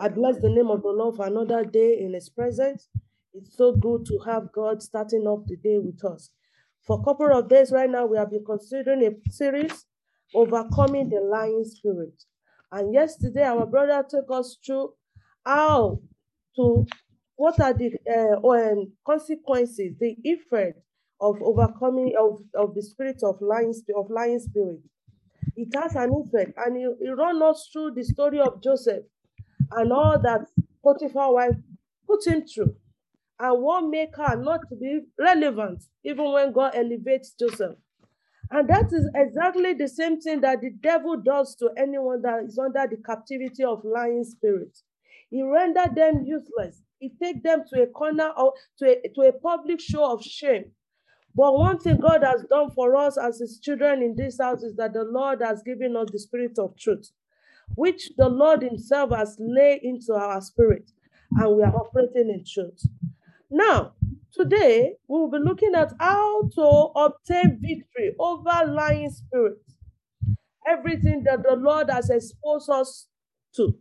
I bless the name of the Lord for another day in His presence. It's so good to have God starting off the day with us. For a couple of days right now, we have been considering a series, Overcoming the Lying Spirit. And yesterday, our brother took us through how to, what are the uh, um, consequences, the effect of overcoming of, of the spirit of lying, of lying spirit. It has an effect, and he, he run us through the story of Joseph and all that Potiphar wife put him through, and what make her not to be relevant even when God elevates Joseph. And that is exactly the same thing that the devil does to anyone that is under the captivity of lying spirits. He render them useless. He take them to a corner or to a, to a public show of shame. But one thing God has done for us as his children in this house is that the Lord has given us the spirit of truth which the Lord Himself has laid into our spirit, and we are operating in truth. Now, today we will be looking at how to obtain victory over lying spirits. Everything that the Lord has exposed us to,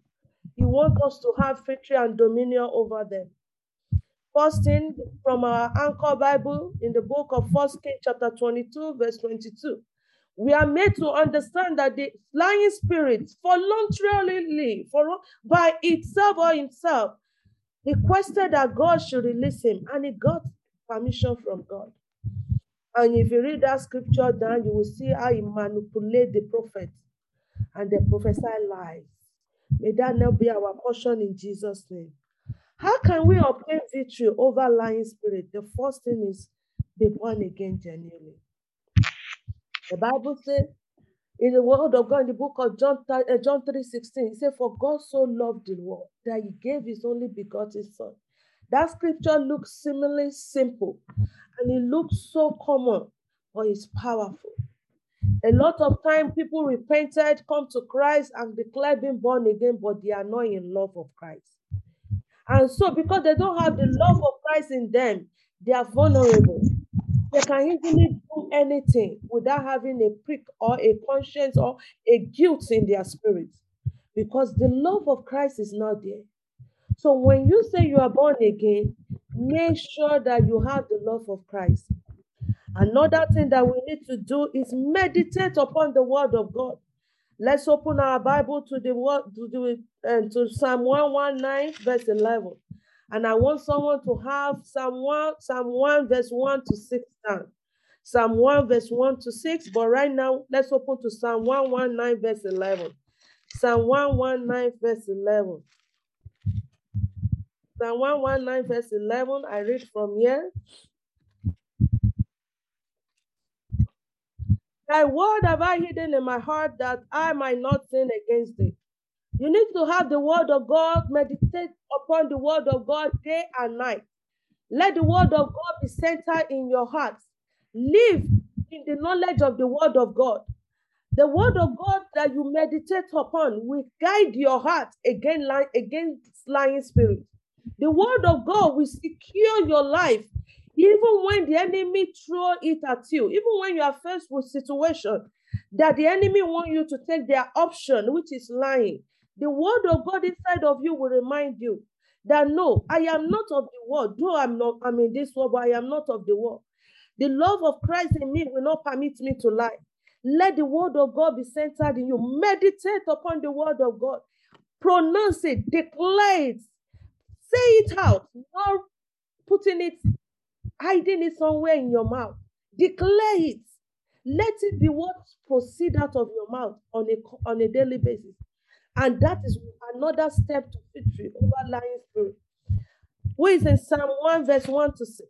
He wants us to have victory and dominion over them. First thing from our anchor Bible in the book of First King, chapter 22, verse 22 we are made to understand that the lying spirit voluntarily for by itself or himself requested that God should release him and he got permission from God. And if you read that scripture down, you will see how he manipulated the prophet and the prophesy lies. May that not be our portion in Jesus' name. How can we obtain victory over lying spirit? The first thing is be born again genuinely. The Bible says in the word of God in the book of John, uh, John 3 16, it said, For God so loved the world that he gave his only begotten son. That scripture looks similarly simple and it looks so common, but it's powerful. A lot of time people repented, come to Christ and declare being born again, but they are not in love of Christ. And so, because they don't have the love of Christ in them, they are vulnerable. They can easily anything without having a prick or a conscience or a guilt in their spirit because the love of Christ is not there. So when you say you are born again, make sure that you have the love of Christ. Another thing that we need to do is meditate upon the word of God. Let's open our Bible to the word to the uh, to Psalm 119, verse 11. And I want someone to have Psalm 1, Psalm 1, verse 1 to 6 down. Psalm 1, verse 1 to 6. But right now, let's open to Psalm 119, verse 11. Psalm 119, verse 11. Psalm 119, verse 11. I read from here. Thy word have I hidden in my heart that I might not sin against thee. You need to have the word of God, meditate upon the word of God day and night. Let the word of God be centered in your heart. Live in the knowledge of the word of God. The word of God that you meditate upon will guide your heart against, against lying spirit. The word of God will secure your life even when the enemy throw it at you, even when you are faced with situation that the enemy want you to take their option, which is lying. The word of God inside of you will remind you that no, I am not of the world. Though I'm not, I'm in this world, but I am not of the world. The love of Christ in me will not permit me to lie. Let the word of God be centered in you. Meditate upon the word of God. Pronounce it, declare it, say it out, not putting it, hiding it somewhere in your mouth. Declare it. Let it be what proceed out of your mouth on a on a daily basis. And that is another step to victory over lying spirit. Who is in Psalm 1, verse 1 to 6?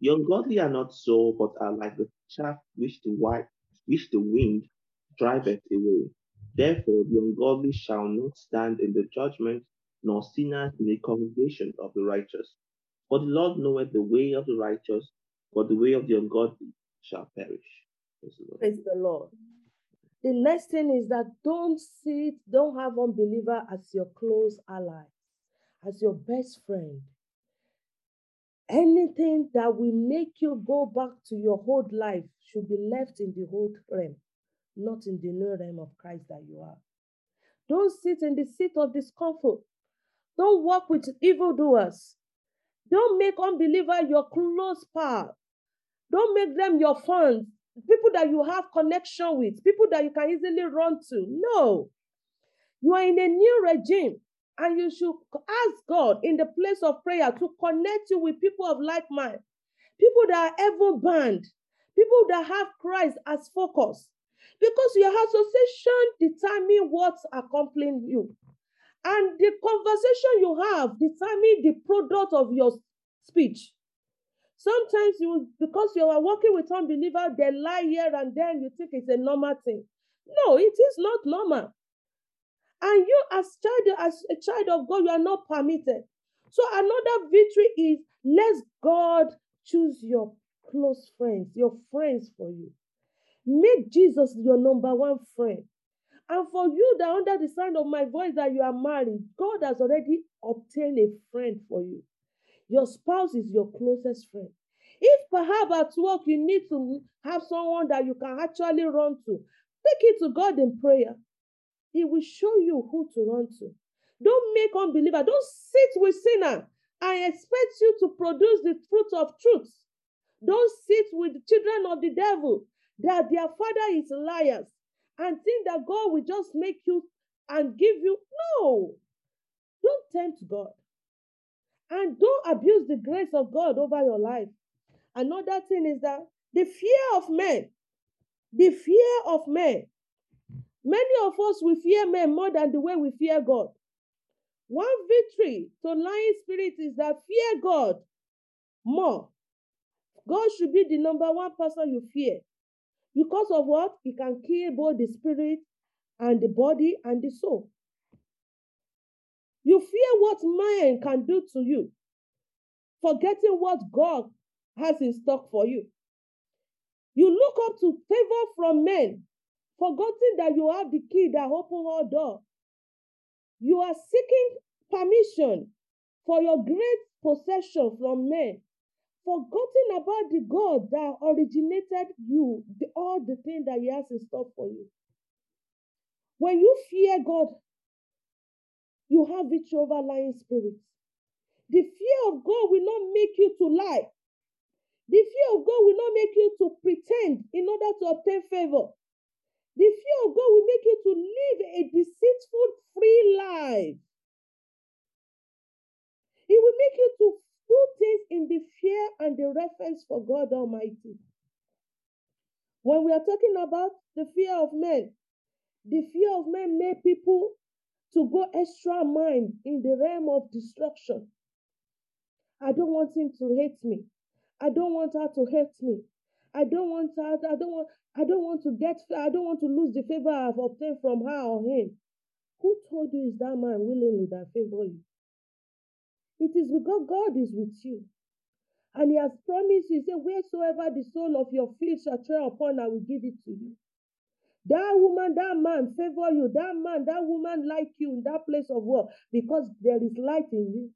The ungodly are not so, but are like the chaff which the white, which the wind driveth away. Therefore the ungodly shall not stand in the judgment, nor sinners in the congregation of the righteous. For the Lord knoweth the way of the righteous, but the way of the ungodly shall perish. Praise the Lord. Praise the Lord. The next thing is that don't sit, don't have unbeliever as your close ally, as your best friend. Anything that will make you go back to your old life should be left in the old realm, not in the new realm of Christ that you are. Don't sit in the seat of discomfort. Don't walk with evildoers. Don't make unbeliever your close pal. Don't make them your friends, people that you have connection with, people that you can easily run to. No. You are in a new regime and you should ask God in the place of prayer to connect you with people of like mind, people that are ever bound, people that have Christ as focus. Because your association determine what's accompanying you. And the conversation you have determine the product of your speech. Sometimes you, because you are working with unbelievers, they lie here and then you think it's a normal thing. No, it is not normal. And you, as child, as a child of God, you are not permitted. So another victory is let God choose your close friends, your friends for you. Make Jesus your number one friend. And for you that under the sound of my voice that you are married, God has already obtained a friend for you. Your spouse is your closest friend. If perhaps at work you need to have someone that you can actually run to, take it to God in prayer. He will show you who to run to. Don't make unbeliever. Don't sit with sinner I expect you to produce the fruit of truth. Don't sit with the children of the devil that their father is liars and think that God will just make you and give you. No. Don't tempt God. And don't abuse the grace of God over your life. Another thing is that the fear of men, the fear of men. Many of us we fear men more than the way we fear God. One victory to lying spirit is that fear God more. God should be the number one person you fear. Because of what? He can kill both the spirit and the body and the soul. You fear what man can do to you, forgetting what God has in stock for you. You look up to favor from men, forgetting that you have the key that open all door. You are seeking permission for your great possession from men, forgotten about the God that originated you, the, all the things that He has in store for you. When you fear God, you have victory over lying spirits. The fear of God will not make you to lie. The fear of God will not make you to pretend in order to obtain favor. The fear of God will make you to live a deceitful, free life. It will make you to do things in the fear and the reference for God Almighty. When we are talking about the fear of men, the fear of men made people to go extra mind in the realm of destruction. I don't want him to hate me. I don't want her to hate me. I don't want her, I don't want, I don't want to get, I don't want to lose the favor I've obtained from her or him. Who told you is that man willingly that favor you? It is because God is with you. And he has promised you, he said, wheresoever the sole of your feet shall tread upon, I will give it to you. That woman, that man favor you. That man, that woman like you in that place of work because there is light in you.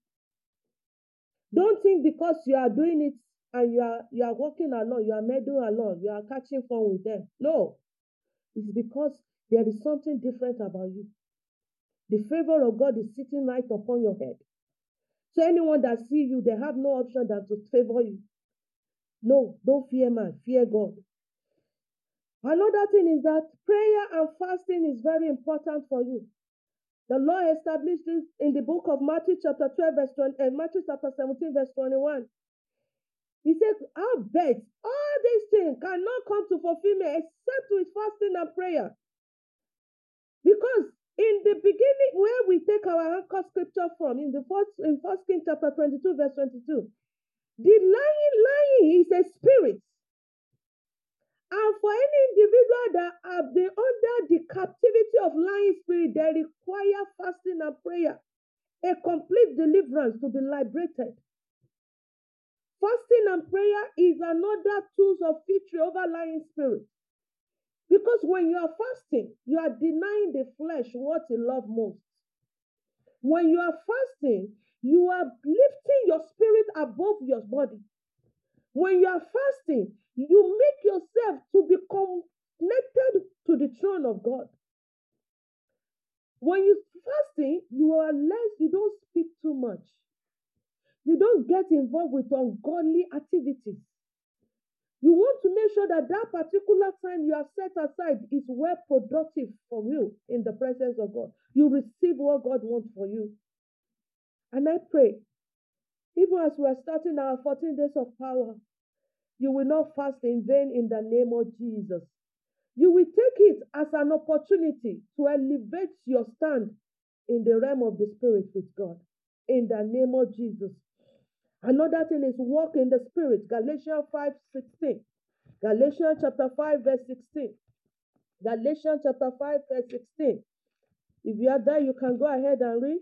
Don't think because you are doing it and you are you are walking alone, you are meddling alone, you are catching fun with them. No, it's because there is something different about you. The favor of God is sitting right upon your head. So anyone that see you, they have no option than to favor you. No, don't fear man, fear God. Another thing is that prayer and fasting is very important for you. The Lord established this in the book of Matthew chapter 12, verse 20, and eh, Matthew chapter 17, verse 21. He said, I bet all these things cannot come to fulfillment except with fasting and prayer. Because in the beginning, where we take our anchor scripture from, in the first in First King chapter 22, verse 22, the lying, lying is a spirit. And for any individual that have been under the captivity of lying spirit, they require fasting and prayer a complete deliverance to be liberated. Fasting and prayer is another tools of victory over lying spirits. Because when you are fasting, you are denying the flesh what it loves most. When you are fasting, you are lifting your spirit above your body. When you are fasting, you make yourself to be connected to the throne of God. When you fasting, you are less, you don't speak too much. You don't get involved with ungodly activities. You want to make sure that that particular time you have set aside is well productive for you in the presence of God. You receive what God wants for you. And I pray, even as we are starting our 14 days of power, you will not fast in vain in the name of Jesus. You will take it as an opportunity to elevate your stand in the realm of the Spirit with God. In the name of Jesus. Another thing is walk in the Spirit. Galatians 5 16. Galatians chapter 5, verse 16. Galatians chapter 5, verse 16. If you are there, you can go ahead and read.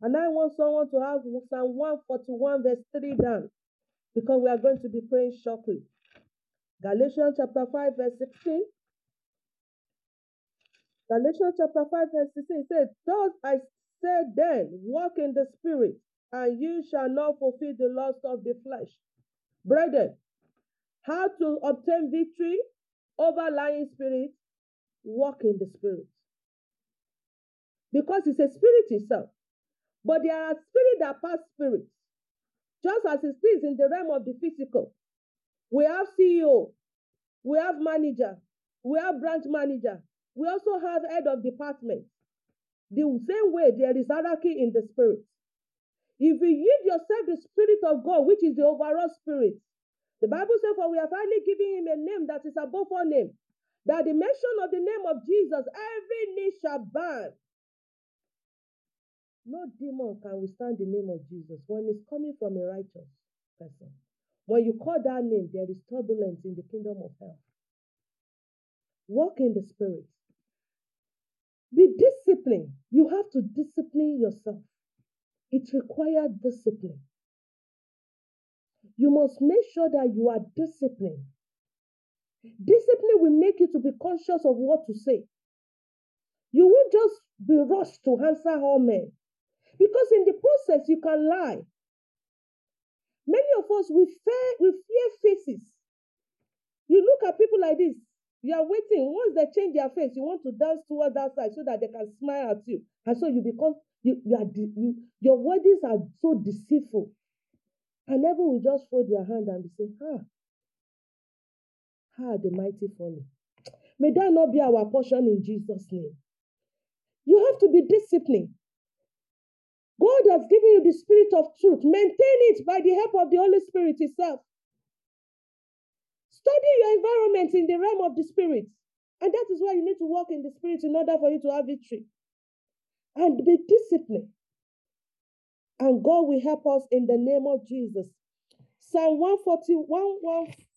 And I want someone to have Psalm 141, verse 3 down because we are going to be praying shortly. Galatians chapter 5, verse 16. Galatians chapter 5, verse 16 says, Thus I said then, walk in the spirit, and you shall not fulfill the lust of the flesh. Brethren, how to obtain victory over lying spirits? Walk in the spirit. Because it's a spirit itself. But there are spirits that pass spirits. Just as it is in the realm of the physical. We have CEO, we have manager, we have branch manager, we also have head of department. The same way there is hierarchy in the spirit. If you yield yourself the spirit of God, which is the overall spirit, the Bible says, For we have finally given him a name that is above all name, that the mention of the name of Jesus, every knee shall bow. No demon can withstand the name of Jesus when it's coming from a righteous person. When you call that name, there is turbulence in the kingdom of hell. Walk in the spirit. Be disciplined. You have to discipline yourself. It requires discipline. You must make sure that you are disciplined. Discipline will make you to be conscious of what to say. You won't just be rushed to answer all men. Because in the process, you can lie. Many of us, we fear, we fear faces. You look at people like this, you are waiting. Once they change their face, you want to dance towards that side so that they can smile at you. And so you become, you, you are, you, your words are so deceitful. And everyone will just fold their hand and say, ah, ah, the mighty falling. May that not be our portion in Jesus' name. You have to be disciplined. God has given you the spirit of truth. Maintain it by the help of the Holy Spirit itself. Study your environment in the realm of the spirit. And that is why you need to walk in the spirit in order for you to have victory. And be disciplined. And God will help us in the name of Jesus. Psalm 141,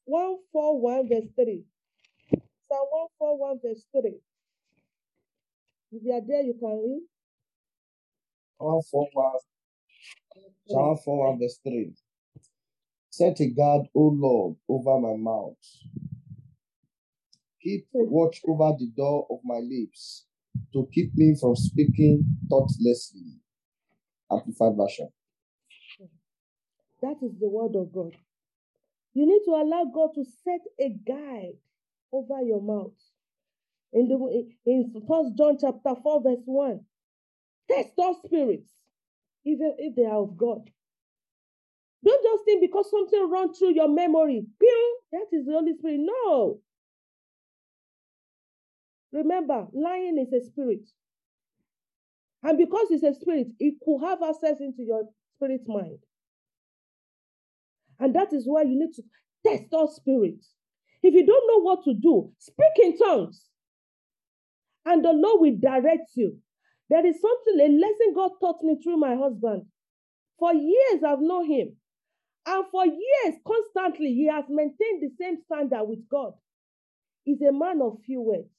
141, verse 3. Psalm 141, verse 3. If you are there, you can read. 141, Psalm 141, verse 3. Set a guard, O Lord, over my mouth. Keep hmm. watch over the door of my lips to keep me from speaking thoughtlessly. Amplified version. That is the word of God. You need to allow God to set a guide over your mouth. In the in First John chapter 4, verse 1. Test all spirits, even if they are of God. Don't just think because something run through your memory, pew, that is the Holy Spirit. No. Remember, lying is a spirit. And because it's a spirit, it could have access into your spirit mind. And that is why you need to test all spirits. If you don't know what to do, speak in tongues. And the Lord will direct you. There is something, a lesson God taught me through my husband. For years, I've known him. And for years, constantly, he has maintained the same standard with God. He's a man of few words.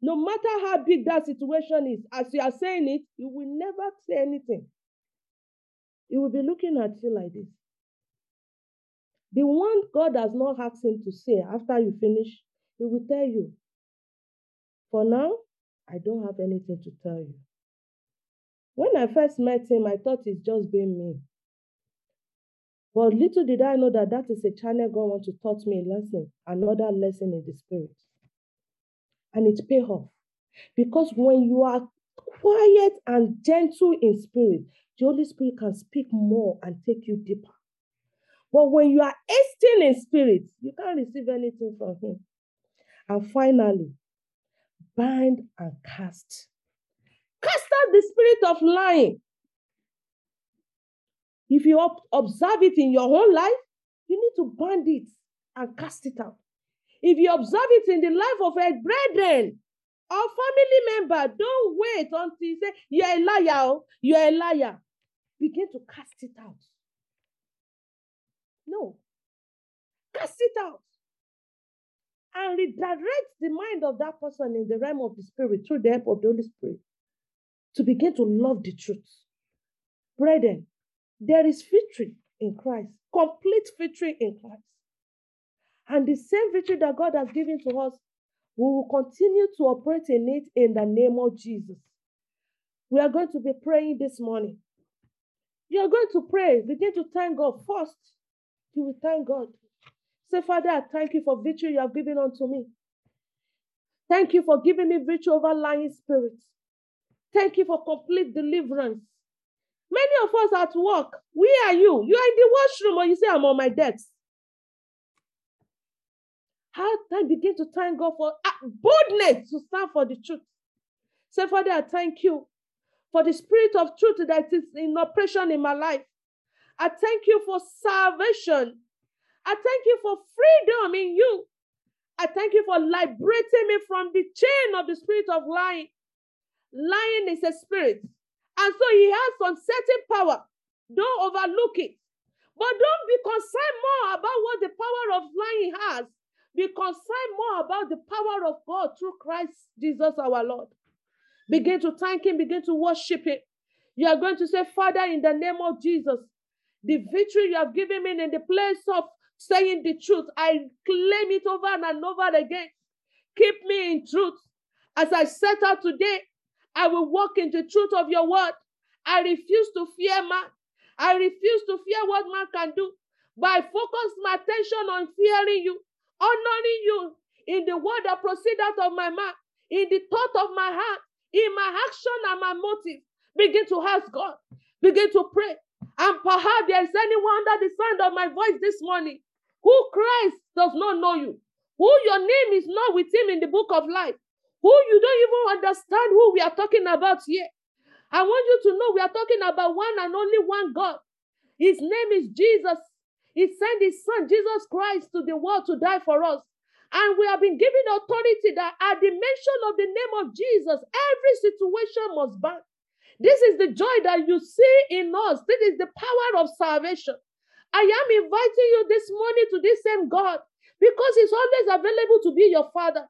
No matter how big that situation is, as you are saying it, you will never say anything. He will be looking at you like this. The one God has not asked him to say after you finish, he will tell you. For now, I don't have anything to tell you. When I first met him, I thought he's just being me. But little did I know that that is a channel God wants to taught me a lesson, another lesson in the spirit. And it pay off. Because when you are quiet and gentle in spirit, the Holy Spirit can speak more and take you deeper. But when you are hasting in spirit, you can't receive anything from Him. And finally, bind and cast. Cast out the spirit of lying. If you ob- observe it in your own life, you need to bind it and cast it out. If you observe it in the life of a brethren or family member, don't wait until you say, You're a liar, you're a liar. Begin to cast it out. No. Cast it out. And redirect the mind of that person in the realm of the spirit through the help of the Holy Spirit to begin to love the truth. Brethren, there is victory in Christ, complete victory in Christ. And the same victory that God has given to us, we will continue to operate in it in the name of Jesus. We are going to be praying this morning. You are going to pray, begin to thank God first. You will thank God. Say, Father, I thank you for victory you have given unto me. Thank you for giving me victory over lying spirits. Thank you for complete deliverance. Many of us are at work, where are you? You are in the washroom or you say, I'm on my desk. How I begin to thank God for ah, boldness to stand for the truth. Say, Father, I thank you for the spirit of truth that is in operation in my life. I thank you for salvation. I thank you for freedom in you. I thank you for liberating me from the chain of the spirit of lying. Lying is a spirit. And so he has some certain power. Don't overlook it. But don't be concerned more about what the power of lying has. Be concerned more about the power of God through Christ Jesus our Lord. Begin to thank Him, begin to worship Him. You are going to say, Father, in the name of Jesus, the victory you have given me in the place of saying the truth, I claim it over and over again. Keep me in truth. As I set out today, I will walk in the truth of your word. I refuse to fear man. I refuse to fear what man can do. But I focus my attention on fearing you, honoring you in the word that proceed out of my mouth, in the thought of my heart, in my action and my motive. Begin to ask God. Begin to pray. And perhaps there is anyone under the sound of my voice this morning who Christ does not know you, who your name is not with him in the book of life, who you don't even understand who we are talking about here. I want you to know we are talking about one and only one God. His name is Jesus. He sent his son, Jesus Christ, to the world to die for us. And we have been given authority that at the mention of the name of Jesus, every situation must bow. This is the joy that you see in us. This is the power of salvation. I am inviting you this morning to this same God because He's always available to be your Father.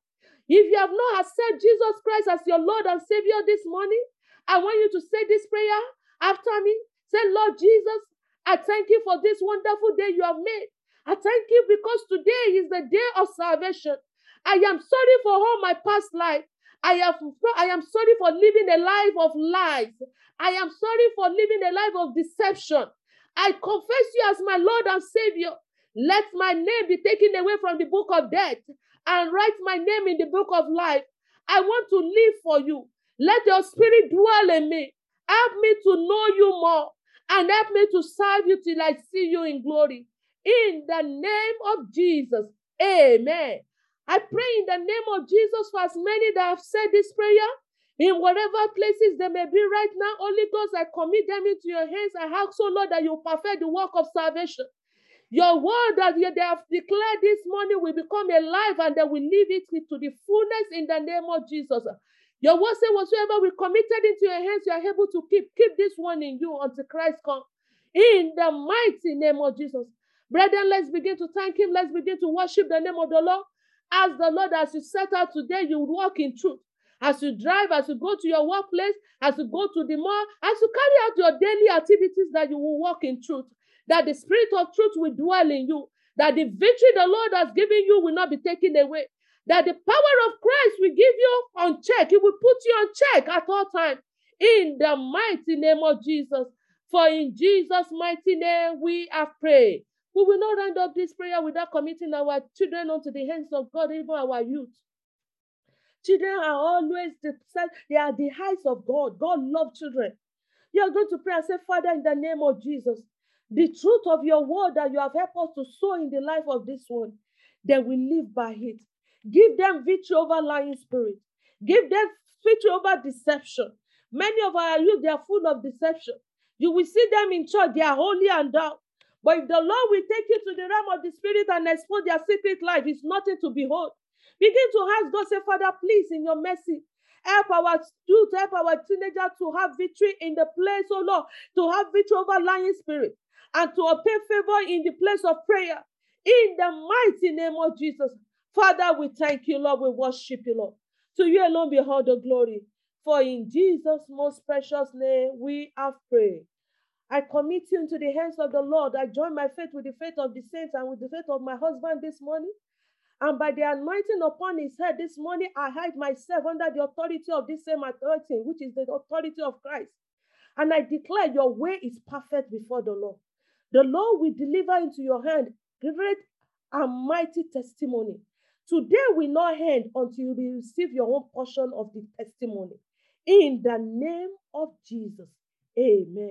If you have not accepted Jesus Christ as your Lord and Savior this morning, I want you to say this prayer after me. Say, Lord Jesus, I thank you for this wonderful day you have made. I thank you because today is the day of salvation. I am sorry for all my past life. I am, I am sorry for living a life of lies. I am sorry for living a life of deception. I confess you as my Lord and Savior. Let my name be taken away from the book of death and write my name in the book of life. I want to live for you. Let your spirit dwell in me. Help me to know you more and help me to serve you till I see you in glory. In the name of Jesus. Amen. I pray in the name of Jesus for as many that have said this prayer, in whatever places they may be right now, Holy Ghost, I commit them into your hands. I ask, oh Lord, that you perfect the work of salvation. Your word that they have declared this morning will become alive and they will live it to the fullness in the name of Jesus. Your word says, whatsoever we committed into your hands, you are able to keep. Keep this one in you until Christ comes. In the mighty name of Jesus. Brethren, let's begin to thank him. Let's begin to worship the name of the Lord. As the Lord, as you set out today, you will walk in truth. as you drive, as you go to your workplace, as you go to the mall, as you carry out your daily activities, that you will walk in truth, that the spirit of truth will dwell in you, that the victory the Lord has given you will not be taken away, that the power of Christ will give you on check, it will put you on check at all times. In the mighty name of Jesus. For in Jesus' mighty name we have prayed. We will not round up this prayer without committing our children unto the hands of God, even our youth. Children are always the they are the eyes of God. God loves children. You are going to pray and say, Father, in the name of Jesus, the truth of your word that you have helped us to sow in the life of this one, they will live by it. Give them victory over lying spirit. Give them victory over deception. Many of our youth, they are full of deception. You will see them in church, they are holy and down. But if the Lord will take you to the realm of the spirit and expose their secret life, it's nothing to behold. Begin to ask God, say, Father, please, in your mercy, help our youth, help our teenagers to have victory in the place, oh Lord, to have victory over lying spirit and to obtain favor in the place of prayer. In the mighty name of Jesus. Father, we thank you, Lord. We worship you, Lord. To you alone be all the glory. For in Jesus' most precious name we have prayed. I commit you into the hands of the Lord. I join my faith with the faith of the saints and with the faith of my husband this morning. And by the anointing upon his head this morning, I hide myself under the authority of this same authority, which is the authority of Christ. And I declare your way is perfect before the Lord. The Lord will deliver into your hand great and mighty testimony. Today will not end until you receive your own portion of the testimony. In the name of Jesus. Amen.